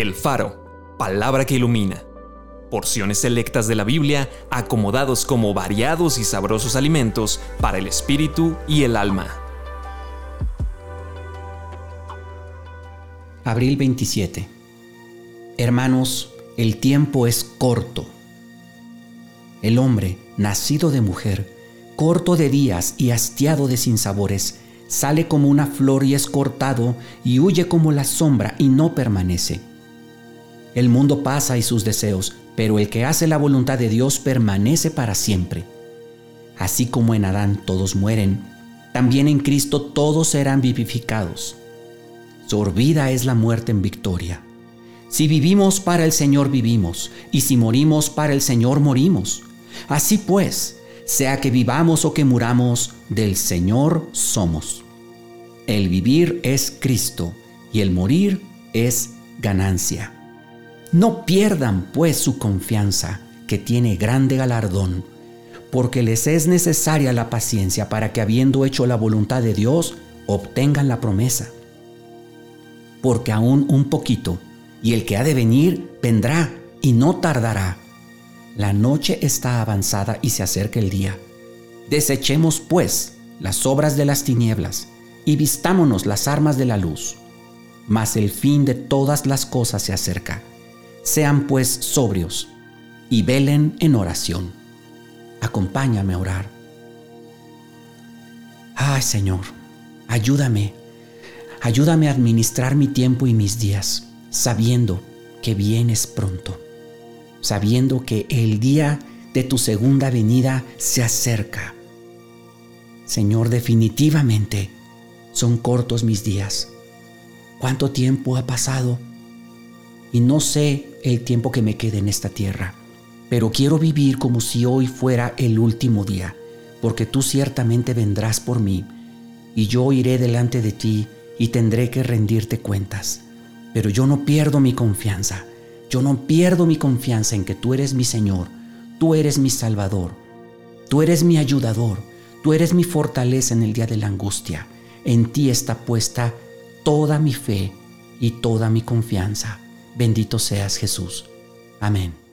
El Faro, palabra que ilumina. Porciones selectas de la Biblia acomodados como variados y sabrosos alimentos para el espíritu y el alma. Abril 27. Hermanos, el tiempo es corto. El hombre, nacido de mujer, corto de días y hastiado de sinsabores, sale como una flor y es cortado y huye como la sombra y no permanece. El mundo pasa y sus deseos, pero el que hace la voluntad de Dios permanece para siempre. Así como en Adán todos mueren, también en Cristo todos serán vivificados. Sorbida es la muerte en victoria. Si vivimos para el Señor vivimos, y si morimos para el Señor morimos. Así pues, sea que vivamos o que muramos, del Señor somos. El vivir es Cristo y el morir es ganancia. No pierdan pues su confianza, que tiene grande galardón, porque les es necesaria la paciencia para que habiendo hecho la voluntad de Dios, obtengan la promesa. Porque aún un poquito, y el que ha de venir vendrá y no tardará. La noche está avanzada y se acerca el día. Desechemos, pues, las obras de las tinieblas y vistámonos las armas de la luz. Mas el fin de todas las cosas se acerca. Sean pues sobrios y velen en oración. Acompáñame a orar. Ay Señor, ayúdame, ayúdame a administrar mi tiempo y mis días, sabiendo que vienes pronto sabiendo que el día de tu segunda venida se acerca. Señor, definitivamente son cortos mis días. ¿Cuánto tiempo ha pasado? Y no sé el tiempo que me quede en esta tierra, pero quiero vivir como si hoy fuera el último día, porque tú ciertamente vendrás por mí, y yo iré delante de ti y tendré que rendirte cuentas. Pero yo no pierdo mi confianza yo no pierdo mi confianza en que tú eres mi Señor, tú eres mi Salvador, tú eres mi ayudador, tú eres mi fortaleza en el día de la angustia. En ti está puesta toda mi fe y toda mi confianza. Bendito seas Jesús. Amén.